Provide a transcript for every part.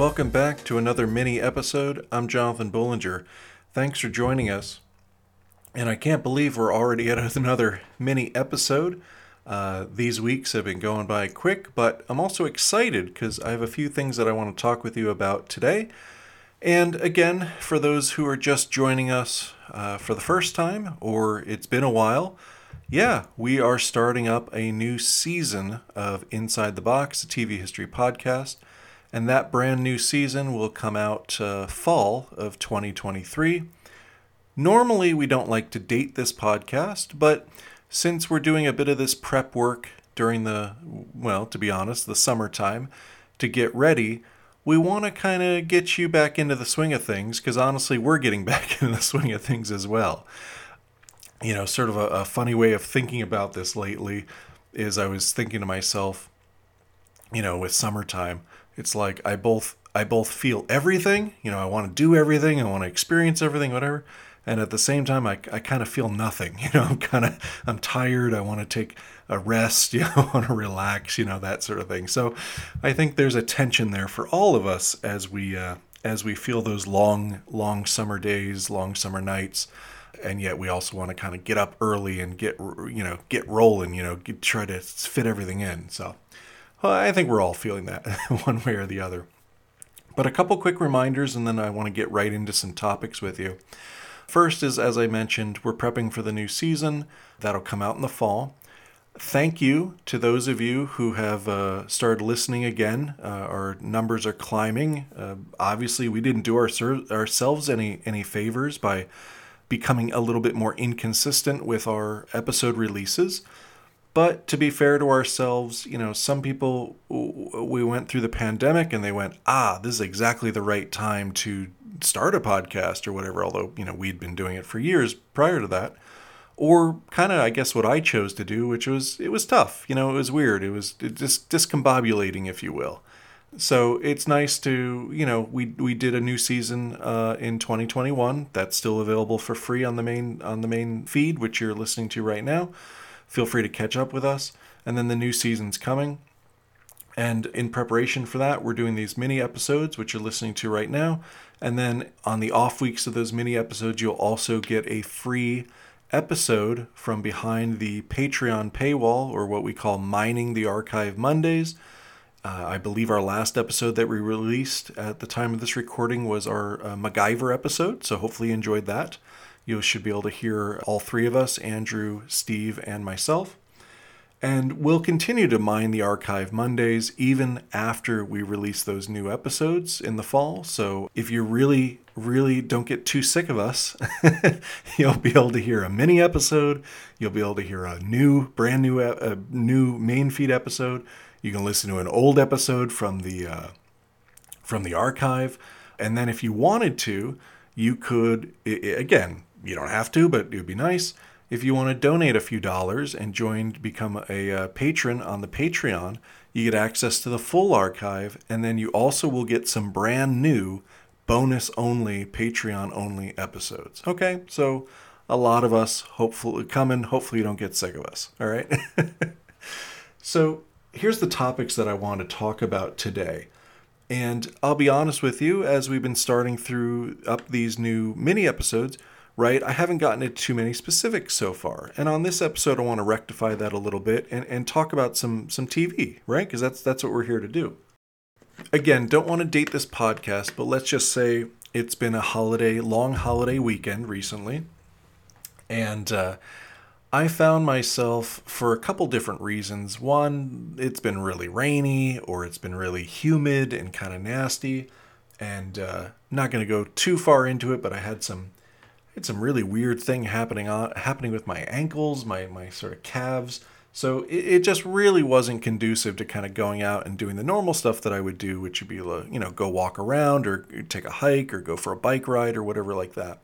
Welcome back to another mini episode. I'm Jonathan Bollinger. Thanks for joining us. And I can't believe we're already at another mini episode. Uh, these weeks have been going by quick, but I'm also excited because I have a few things that I want to talk with you about today. And again, for those who are just joining us uh, for the first time or it's been a while, yeah, we are starting up a new season of Inside the Box, a TV history podcast. And that brand new season will come out uh, fall of 2023. Normally, we don't like to date this podcast, but since we're doing a bit of this prep work during the, well, to be honest, the summertime to get ready, we want to kind of get you back into the swing of things because honestly, we're getting back into the swing of things as well. You know, sort of a, a funny way of thinking about this lately is I was thinking to myself, you know, with summertime, it's like I both I both feel everything, you know, I want to do everything, I want to experience everything, whatever. And at the same time, I, I kind of feel nothing. You know, I'm kind of I'm tired. I want to take a rest. You know, I want to relax. You know, that sort of thing. So, I think there's a tension there for all of us as we uh, as we feel those long long summer days, long summer nights, and yet we also want to kind of get up early and get you know get rolling. You know, get, try to fit everything in. So, well, I think we're all feeling that one way or the other. But a couple quick reminders, and then I want to get right into some topics with you. First is, as I mentioned, we're prepping for the new season. That'll come out in the fall. Thank you to those of you who have uh, started listening again. Uh, our numbers are climbing. Uh, obviously, we didn't do our ourselves any any favors by becoming a little bit more inconsistent with our episode releases. But to be fair to ourselves, you know, some people, we went through the pandemic and they went, ah, this is exactly the right time to start a podcast or whatever, although, you know, we'd been doing it for years prior to that. Or kind of, I guess, what I chose to do, which was, it was tough. You know, it was weird. It was just discombobulating, if you will. So it's nice to, you know, we we did a new season uh, in 2021 that's still available for free on the main on the main feed, which you're listening to right now feel free to catch up with us. And then the new season's coming. And in preparation for that, we're doing these mini episodes, which you're listening to right now. And then on the off weeks of those mini episodes, you'll also get a free episode from behind the Patreon paywall, or what we call Mining the Archive Mondays. Uh, I believe our last episode that we released at the time of this recording was our uh, MacGyver episode, so hopefully you enjoyed that you should be able to hear all three of us Andrew, Steve, and myself. And we'll continue to mine the archive Mondays even after we release those new episodes in the fall. So if you really, really don't get too sick of us, you'll be able to hear a mini episode. You'll be able to hear a new, brand new, a new main feed episode. You can listen to an old episode from the uh, from the archive, and then if you wanted to, you could again you don't have to, but it would be nice if you want to donate a few dollars and join, become a uh, patron on the Patreon. You get access to the full archive, and then you also will get some brand new bonus only, Patreon only episodes. Okay, so a lot of us hopefully coming. Hopefully, you don't get sick of us. All right. so here's the topics that I want to talk about today. And I'll be honest with you, as we've been starting through up these new mini episodes, right? I haven't gotten into too many specifics so far. And on this episode, I want to rectify that a little bit and, and talk about some some TV, right? Because that's that's what we're here to do. Again, don't want to date this podcast, but let's just say it's been a holiday, long holiday weekend recently. And uh, I found myself for a couple different reasons. One, it's been really rainy or it's been really humid and kind of nasty. And uh, not going to go too far into it, but I had some had some really weird thing happening on happening with my ankles, my my sort of calves. So it, it just really wasn't conducive to kind of going out and doing the normal stuff that I would do, which would be uh, you know go walk around or take a hike or go for a bike ride or whatever like that.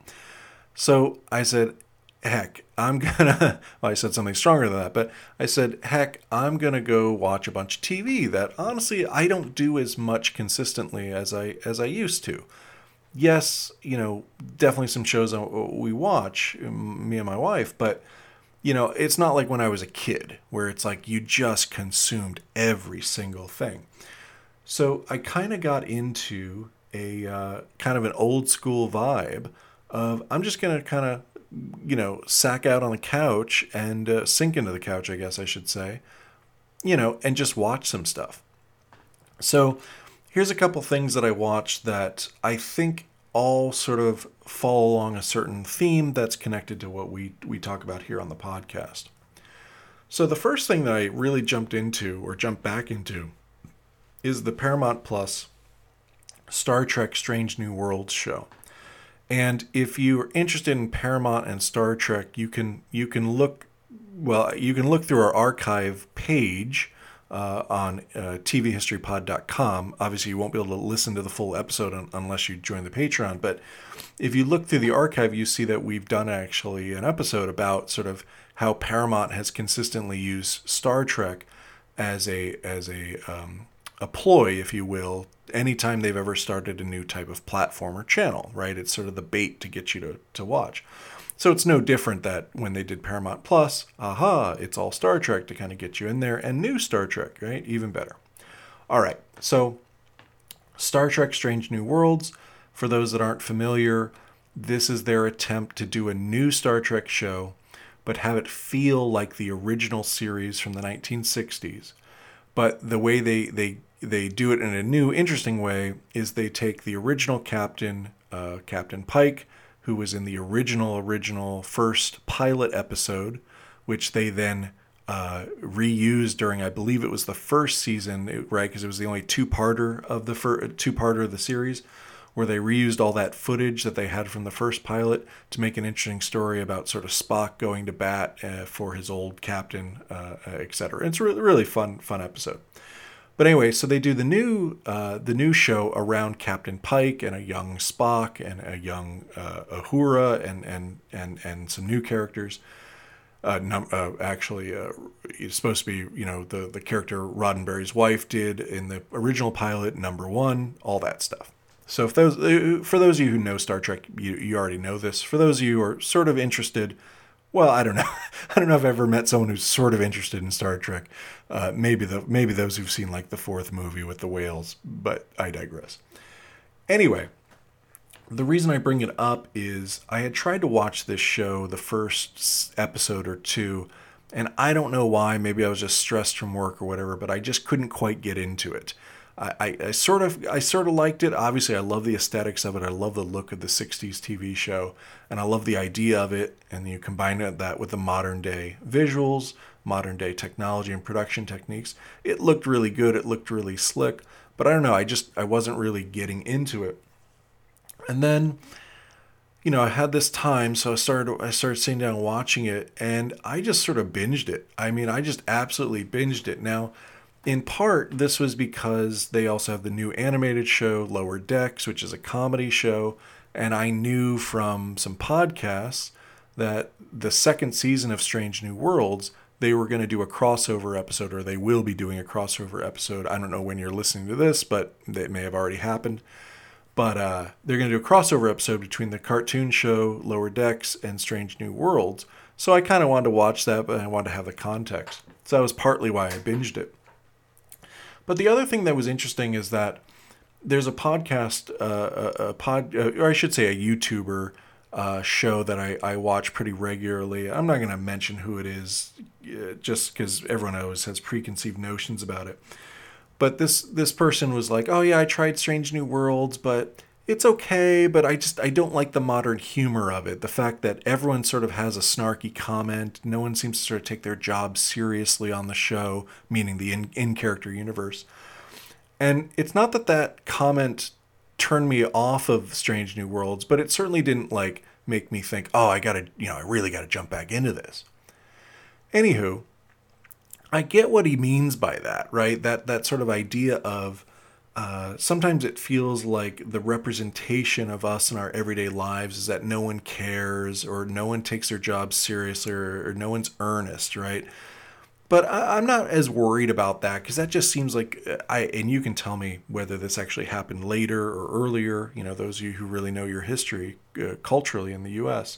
So I said, heck, I'm gonna. Well, I said something stronger than that, but I said, heck, I'm gonna go watch a bunch of TV that honestly I don't do as much consistently as I as I used to yes, you know, definitely some shows we watch, me and my wife, but you know, it's not like when I was a kid where it's like you just consumed every single thing. So I kind of got into a uh, kind of an old school vibe of I'm just to kind of, you know, sack out on the couch and uh, sink into the couch, I guess I should say, you know, and just watch some stuff. So here's a couple things that I watched that I think all sort of fall along a certain theme that's connected to what we, we talk about here on the podcast. So the first thing that I really jumped into or jumped back into is the Paramount Plus Star Trek Strange New Worlds show. And if you're interested in Paramount and Star Trek, you can you can look well, you can look through our archive page uh, on uh, tvhistorypod.com. Obviously, you won't be able to listen to the full episode un- unless you join the Patreon. But if you look through the archive, you see that we've done actually an episode about sort of how Paramount has consistently used Star Trek as a as a um, a ploy, if you will, anytime they've ever started a new type of platform or channel, right? It's sort of the bait to get you to, to watch. So it's no different that when they did Paramount Plus, aha, it's all Star Trek to kind of get you in there, and new Star Trek, right? Even better. All right, so Star Trek Strange New Worlds, for those that aren't familiar, this is their attempt to do a new Star Trek show, but have it feel like the original series from the 1960s. But the way they, they they do it in a new, interesting way. Is they take the original captain, uh, Captain Pike, who was in the original, original first pilot episode, which they then uh, reused during, I believe it was the first season, right? Because it was the only two-parter of the fir- two-parter of the series, where they reused all that footage that they had from the first pilot to make an interesting story about sort of Spock going to bat uh, for his old captain, uh, etc. It's a really, really fun, fun episode. But anyway, so they do the new uh, the new show around Captain Pike and a young Spock and a young uh, and and and and some new characters. Uh, num- uh, actually, uh, it's supposed to be you know the the character Roddenberry's wife did in the original pilot, number one, all that stuff. So if those uh, for those of you who know Star Trek, you you already know this. For those of you who are sort of interested well, I don't know. I don't know if I've ever met someone who's sort of interested in Star Trek. Uh, maybe the maybe those who've seen like the fourth movie with the whales, but I digress. Anyway, the reason I bring it up is I had tried to watch this show the first episode or two, and I don't know why. Maybe I was just stressed from work or whatever, but I just couldn't quite get into it. I, I, sort of I sort of liked it. Obviously, I love the aesthetics of it. I love the look of the '60s TV show, and I love the idea of it. And you combine that with the modern day visuals, modern day technology and production techniques. It looked really good. It looked really slick. But I don't know. I just I wasn't really getting into it. And then, you know, I had this time, so I started I started sitting down watching it, and I just sort of binged it. I mean, I just absolutely binged it. Now in part, this was because they also have the new animated show, Lower Decks, which is a comedy show. And I knew from some podcasts that the second season of Strange New Worlds, they were going to do a crossover episode, or they will be doing a crossover episode. I don't know when you're listening to this, but it may have already happened. But uh, they're going to do a crossover episode between the cartoon show Lower Decks and Strange New Worlds. So I kind of wanted to watch that, but I wanted to have the context. So that was partly why I binged it. But the other thing that was interesting is that there's a podcast, uh, a, a, pod, uh, or I should say, a YouTuber uh, show that I, I watch pretty regularly. I'm not going to mention who it is, uh, just because everyone always has preconceived notions about it. But this this person was like, "Oh yeah, I tried Strange New Worlds, but it's okay, but I just I don't like the modern humor of it. The fact that everyone sort of has a snarky comment, no one seems to sort of take their job seriously on the show, meaning the in in character universe. And it's not that that comment turned me off of Strange New Worlds, but it certainly didn't like make me think, oh, I gotta, you know, I really gotta jump back into this. Anywho, I get what he means by that, right? That that sort of idea of uh, sometimes it feels like the representation of us in our everyday lives is that no one cares or no one takes their job seriously or, or no one's earnest, right? But I, am not as worried about that because that just seems like uh, I, and you can tell me whether this actually happened later or earlier, you know, those of you who really know your history uh, culturally in the US.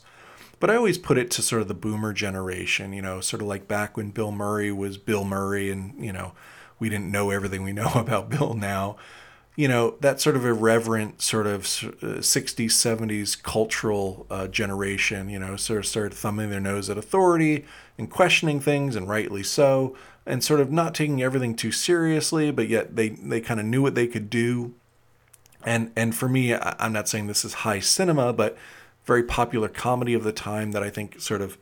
But I always put it to sort of the boomer generation, you know, sort of like back when Bill Murray was Bill Murray and, you know, we didn't know everything we know about Bill now. You know, that sort of irreverent, sort of 60s, 70s cultural uh, generation, you know, sort of started thumbing their nose at authority and questioning things, and rightly so, and sort of not taking everything too seriously, but yet they, they kind of knew what they could do. And, and for me, I'm not saying this is high cinema, but very popular comedy of the time that I think sort of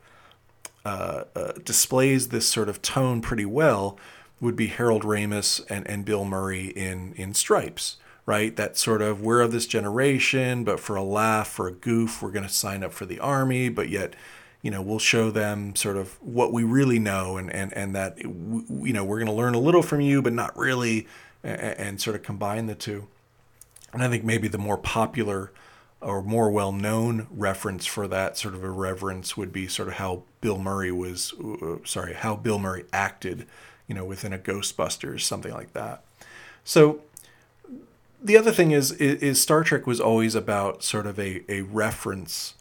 uh, uh, displays this sort of tone pretty well would be Harold Ramis and, and Bill Murray in in Stripes, right? That sort of we're of this generation, but for a laugh, for a goof, we're going to sign up for the army, but yet, you know, we'll show them sort of what we really know, and and and that you know we're going to learn a little from you, but not really, and, and sort of combine the two. And I think maybe the more popular or more well known reference for that sort of irreverence would be sort of how Bill Murray was, uh, sorry, how Bill Murray acted you know, within a Ghostbusters, something like that. So the other thing is, is, Star Trek was always about sort of a, a reference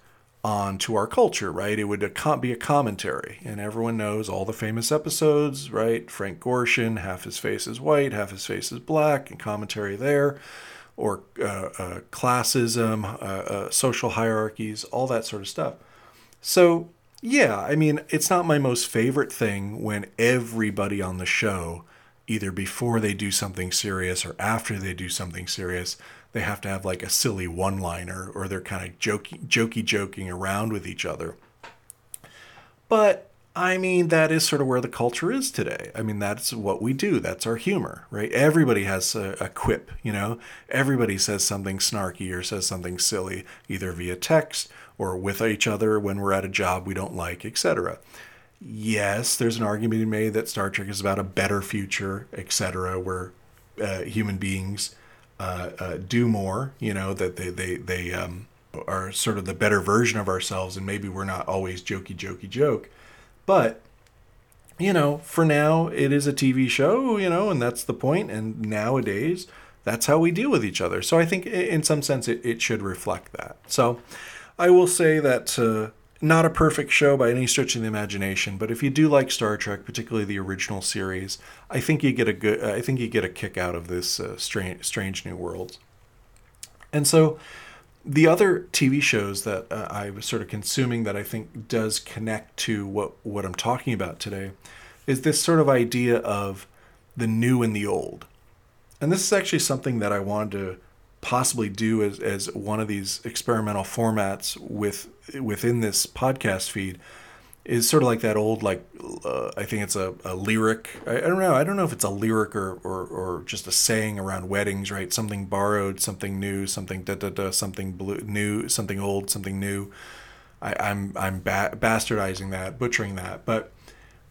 on to our culture, right? It would be a commentary, and everyone knows all the famous episodes, right? Frank Gorshin, half his face is white, half his face is black, and commentary there, or uh, uh, classism, uh, uh social hierarchies, all that sort of stuff. So yeah, I mean, it's not my most favorite thing when everybody on the show, either before they do something serious or after they do something serious, they have to have like a silly one liner or they're kind of jokey, jokey joking around with each other. But I mean, that is sort of where the culture is today. I mean, that's what we do. That's our humor, right? Everybody has a, a, quip, you know? Everybody says something snarky or says something silly, either via text or with each other when we're at a job we don't like, etc. Yes, there's an argument to be made that Star Trek is about a better future, etc., where uh, human beings uh, uh, do more. You know that they they they um, are sort of the better version of ourselves, and maybe we're not always jokey jokey joke, but you know, for now it is a TV show, you know, and that's the point. And nowadays, that's how we deal with each other. So I think, in some sense, it, it should reflect that. So I will say that uh, not a perfect show by any stretch of the imagination, but if you do like Star Trek, particularly the original series, I think you get a good. I think you get a kick out of this uh, strange, strange new World. And so, the other TV shows that uh, I was sort of consuming that I think does connect to what what I'm talking about today is this sort of idea of the new and the old. And this is actually something that I wanted to possibly do as, as one of these experimental formats with within this podcast feed is sort of like that old like uh, I think it's a, a lyric. I, I, don't know. I don't know if it's a lyric or, or, or just a saying around weddings right? Something borrowed something new something da da da something blue new something old something new. I, am I'm, I'm ba- bastardizing that butchering that. But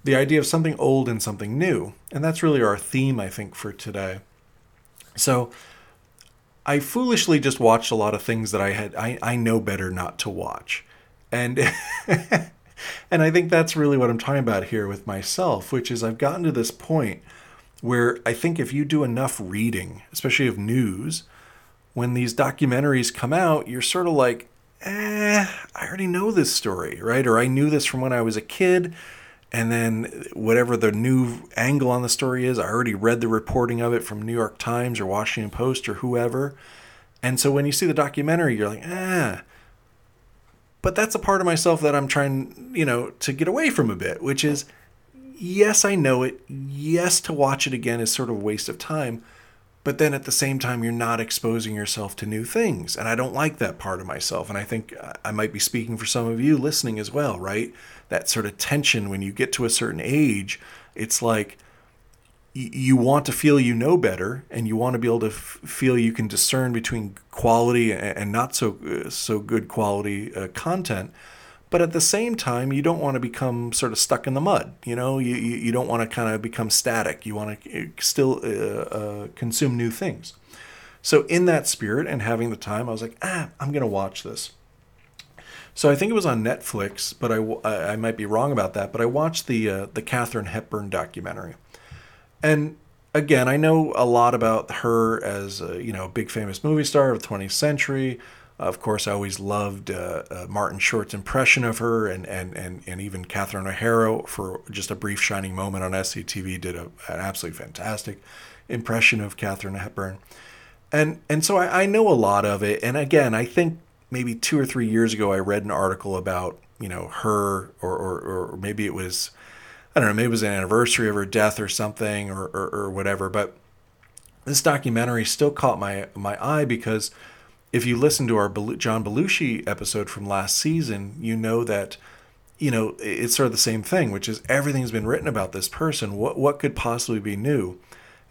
the idea of something old and something new and that's really our theme I think for today. So I foolishly just watched a lot of things that I had I, I know better not to watch. And and I think that's really what I'm talking about here with myself, which is I've gotten to this point where I think if you do enough reading, especially of news, when these documentaries come out, you're sort of like, eh, I already know this story, right? Or I knew this from when I was a kid and then whatever the new angle on the story is, I already read the reporting of it from New York Times or Washington Post or whoever. And so when you see the documentary, you're like, ah. But that's a part of myself that I'm trying, you know, to get away from a bit, which is yes, I know it. Yes, to watch it again is sort of a waste of time. But then at the same time, you're not exposing yourself to new things. And I don't like that part of myself. And I think I might be speaking for some of you listening as well, right? that sort of tension when you get to a certain age. It's like you want to feel you know better and you want to be able to f- feel you can discern between quality and not so uh, so good quality uh, content but at the same time you don't want to become sort of stuck in the mud you know you, you, don't want to kind of become static you want to uh, still uh, uh, consume new things so in that spirit and having the time i was like ah i'm going to watch this so I think it was on Netflix, but I, I might be wrong about that. But I watched the uh, the Katharine Hepburn documentary, and again, I know a lot about her as a, you know a big famous movie star of the 20th century. Of course, I always loved uh, uh, Martin Short's impression of her, and, and, and, and even Catherine O'Hara for just a brief shining moment on SCTV did a, an absolutely fantastic impression of Katharine Hepburn. And, and so I, I know a lot of it. And again, I think maybe two or three years ago, I read an article about, you know, her, or, or, or maybe it was, I don't know, maybe it was an anniversary of her death or something or, or, or whatever. But this documentary still caught my, my eye because if you listen to our John Belushi episode from last season, you know that you know it's sort of the same thing, which is everything's been written about this person. What what could possibly be new?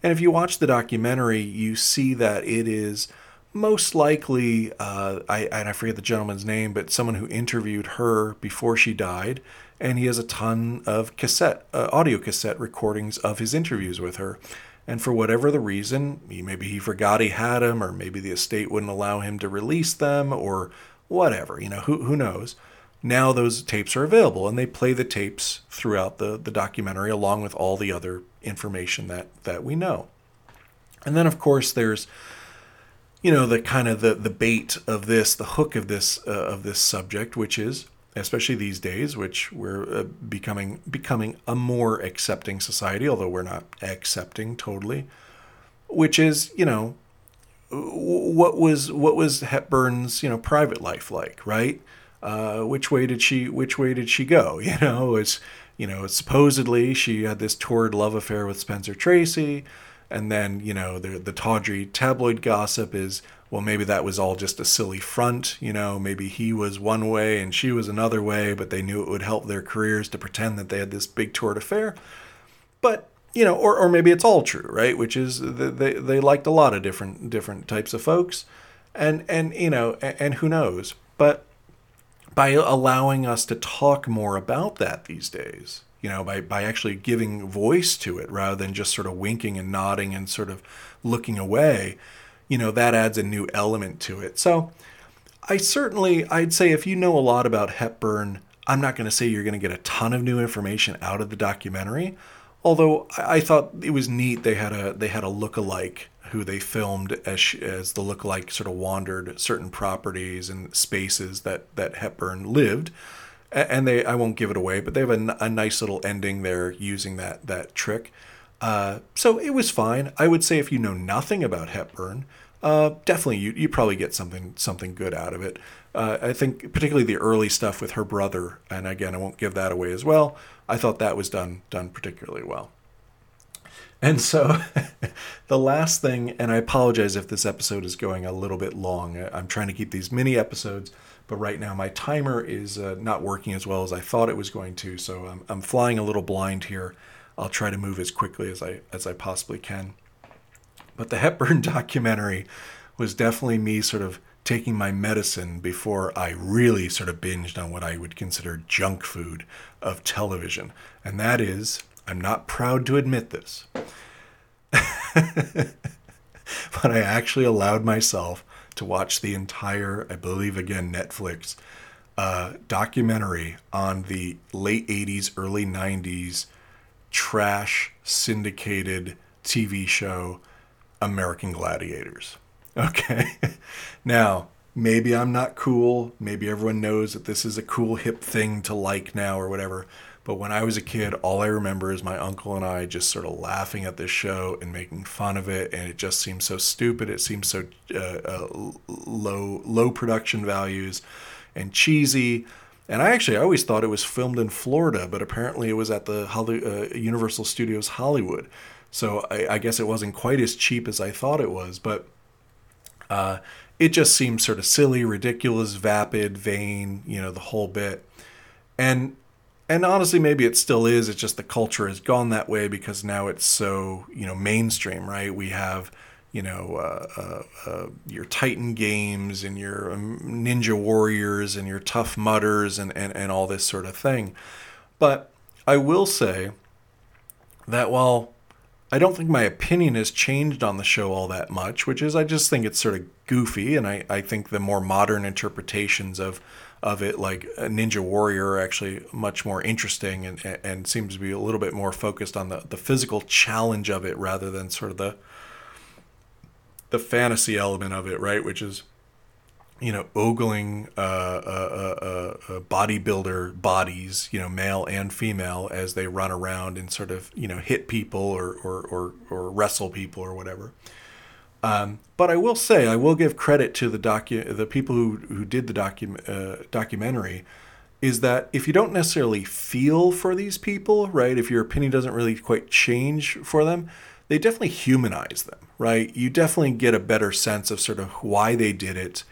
And if you watch the documentary, you see that it is most likely uh, I and I forget the gentleman's name, but someone who interviewed her before she died, and he has a ton of cassette uh, audio cassette recordings of his interviews with her. And for whatever the reason, maybe he forgot he had them, or maybe the estate wouldn't allow him to release them, or whatever, you know, who, who knows? Now those tapes are available, and they play the tapes throughout the, the documentary along with all the other information that, that we know. And then, of course, there's you know the kind of the the bait of this the hook of this uh, of this subject which is especially these days, which we're uh, becoming becoming a more accepting society, although we're not accepting totally. Which is, you know, what was what was Hepburn's you know private life like, right? Uh, which way did she which way did she go? You know, it's you know supposedly she had this torrid love affair with Spencer Tracy, and then you know the the tawdry tabloid gossip is well, maybe that was all just a silly front. You know, maybe he was one way and she was another way, but they knew it would help their careers to pretend that they had this big torrid affair. But you know, or, or maybe it's all true, right? Which is they, they liked a lot of different different types of folks, and and you know, and, and who knows? But by allowing us to talk more about that these days, you know, by by actually giving voice to it rather than just sort of winking and nodding and sort of looking away, you know, that adds a new element to it. So I certainly, I'd say if you know a lot about Hepburn, I'm not going to say you're going to get a ton of new information out of the documentary. Although I thought it was neat, they had a they had a look-alike who they filmed as she, as the look-alike sort of wandered certain properties and spaces that that Hepburn lived, and they I won't give it away, but they have a, a nice little ending there using that that trick. Uh, so it was fine. I would say if you know nothing about Hepburn, uh, definitely you you probably get something something good out of it. Uh, I think particularly the early stuff with her brother, and again I won't give that away as well. I thought that was done done particularly well. And so, the last thing, and I apologize if this episode is going a little bit long. I'm trying to keep these mini episodes, but right now my timer is uh, not working as well as I thought it was going to. So I'm, I'm flying a little blind here. I'll try to move as quickly as I as I possibly can. But the Hepburn documentary was definitely me sort of taking my medicine before I really sort of binged on what I would consider junk food of television. And that is, I'm not proud to admit this, but I actually allowed myself to watch the entire, I believe again, Netflix uh, documentary on the late 80s, early 90s trash syndicated TV show American Gladiators. Okay. now, maybe I'm not cool. Maybe everyone knows that this is a cool, hip thing to like now or whatever. But when I was a kid, all I remember is my uncle and I just sort of laughing at this show and making fun of it, and it just seems so stupid. It seems so uh, uh, low, low production values, and cheesy. And I actually I always thought it was filmed in Florida, but apparently it was at the Holly, uh, Universal Studios Hollywood. So I, I, guess it wasn't quite as cheap as I thought it was, but uh, it just seemed sort of silly, ridiculous, vapid, vain, you know, the whole bit. And and honestly, maybe it still is. It's just the culture has gone that way because now it's so you know mainstream, right? We have you know, uh, uh, uh, your Titan games and your um, Ninja Warriors and your Tough Mudders and, and, and all this sort of thing. But I will say that while I don't think my opinion has changed on the show all that much, which is I just think it's sort of goofy, and I, I think the more modern interpretations of of it, like a Ninja Warrior, actually much more interesting and, and seems to be a little bit more focused on the, the physical challenge of it rather than sort of the the fantasy element of it, right? Which is you know, ogling uh, uh, uh, bodybuilder bodies, you know, male and female, as they run around and sort of, you know, hit people or, or, or, or wrestle people or whatever. Um, but I will say, I will give credit to the docu- the people who, who did the docu- uh, documentary, is that if you don't necessarily feel for these people, right, if your opinion doesn't really quite change for them, they definitely humanize them, right? You definitely get a better sense of sort of why they did it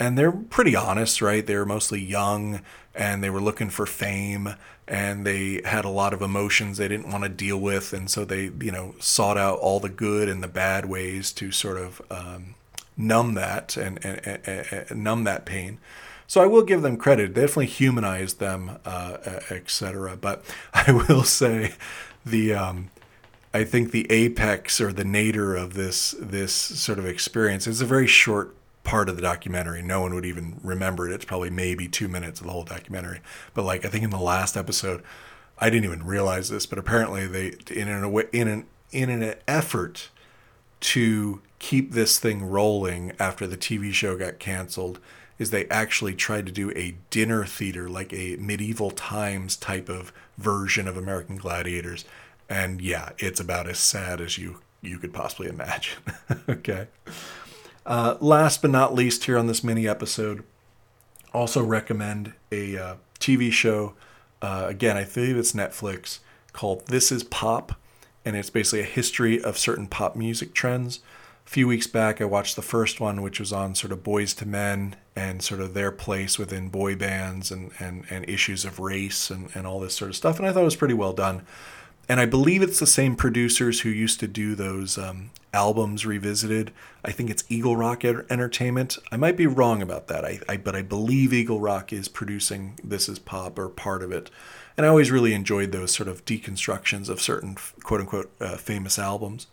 and they're pretty honest, right? They were mostly young and they were looking for fame and they had a lot of emotions they didn't want to deal with. And so they, you know, sought out all the good and the bad ways to sort of um, numb that and, and, and, and, numb that pain. So I will give them credit. They definitely humanized them, uh, etc. But I will say the, um, I think the apex or the nadir of this this sort of experience is a very short part of the documentary. No one would even remember it. It's probably maybe two minutes of the whole documentary. But like I think in the last episode, I didn't even realize this, but apparently they in an in an in an effort to keep this thing rolling after the TV show got canceled is they actually tried to do a dinner theater like a medieval times type of version of American Gladiators and yeah it's about as sad as you you could possibly imagine okay uh, last but not least, here on this mini episode, also recommend a uh, TV show. Uh, again, I believe it's Netflix called This Is Pop, and it's basically a history of certain pop music trends. A few weeks back, I watched the first one, which was on sort of Boyz II Men and sort of their place within boy bands and, and, and issues of race and, and all this sort of stuff. And I thought it was pretty well done and I believe it's the same producers who used to do those um, albums revisited. I think it's Eagle Rock Entertainment. I might be wrong about that, I, I, but I believe Eagle Rock is producing This Is Pop or part of it. And I always really enjoyed those sort of deconstructions of certain quote unquote uh, famous albums.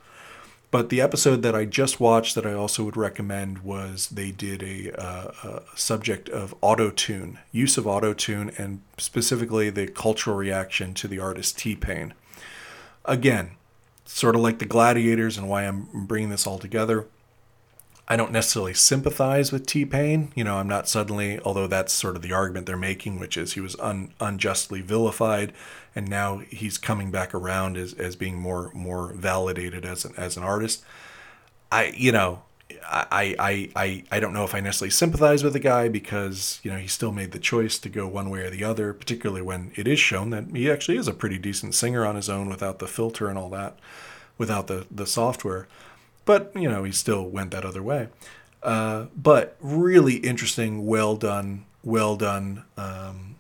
But the episode that I just watched that I also would recommend was they did a, uh, a subject of auto tune, use of auto tune, and specifically the cultural reaction to the artist T Pain again, sort of like the gladiators and why I'm bringing this all together. I don't necessarily sympathize with T Pain. You know, I'm not suddenly, although that's sort of the argument they're making, which is he was un, unjustly vilified, and now he's coming back around as, as being more more validated as an as an artist. I, you know, I, I, I, I don't know if I necessarily sympathize with the guy because you know he still made the choice to go one way or the other, particularly when it is shown that he actually is a pretty decent singer on his own without the filter and all that, without the the software. But you know he still went that other way. Uh, but really interesting, well done, well done um,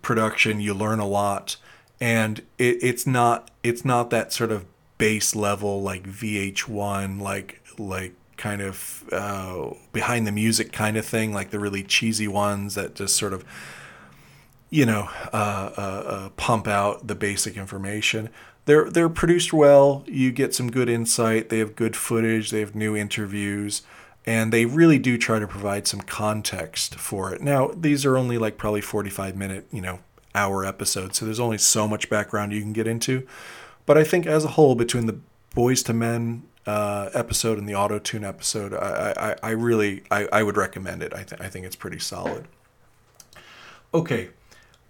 production. You learn a lot, and it, it's not it's not that sort of base level like VH1 like like kind of uh, behind the music kind of thing, like the really cheesy ones that just sort of, you know, uh, uh, uh, pump out the basic information. They're they're produced well. You get some good insight. They have good footage. They have new interviews, and they really do try to provide some context for it. Now, these are only like probably forty five minute, you know, hour episodes, so there's only so much background you can get into. But I think as a whole, between the Boyz II Men uh, episode and the auto tune episode, I, I, I really I, I would recommend it. I, th- I think it's pretty solid. Okay,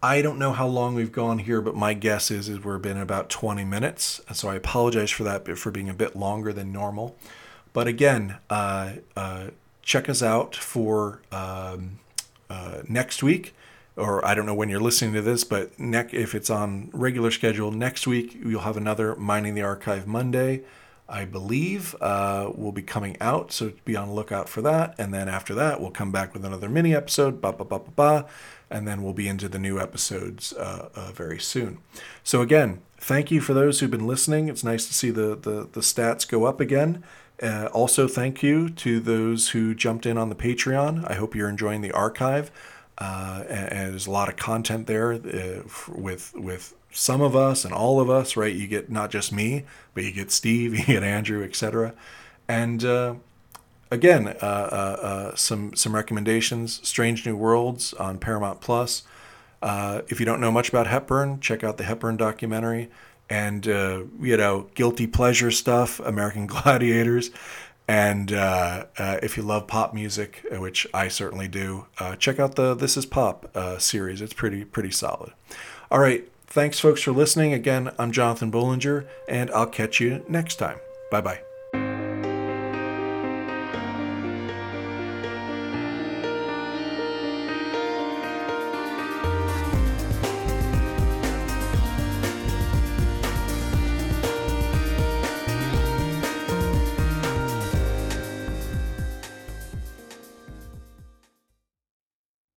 I don't know how long we've gone here, but my guess is is we're been about 20 minutes, so I apologize for that for being a bit longer than normal. But again, uh, uh, check us out for um, uh, next week or I don't know when you're listening to this, but ne- if it's on regular schedule, next week you'll have another Mining the Archive Monday. I believe, uh, will be coming out. So be on the lookout for that. And then after that, we'll come back with another mini episode, ba ba ba ba ba, and then we'll be into the new episodes uh, uh, very soon. So again, thank you for those who've been listening. It's nice to see the the, the stats go up again. Uh, also, thank you to those who jumped in on the Patreon. I hope you're enjoying the archive. Uh, and, and, there's a lot of content there uh, with with some of us and all of us, right? You get not just me, but you get Steve, you get Andrew, etc. And uh, again, uh, uh, uh, some some recommendations: Strange New Worlds on Paramount Plus. Uh, if you don't know much about Hepburn, check out the Hepburn documentary. And uh, you know, guilty pleasure stuff, American Gladiators. And if you love pop music, which I certainly do, check out the This Is Pop series. It's pretty pretty solid. All right, thanks folks for listening. Again, I'm Jonathan Bollinger, and I'll catch you next time. Bye bye.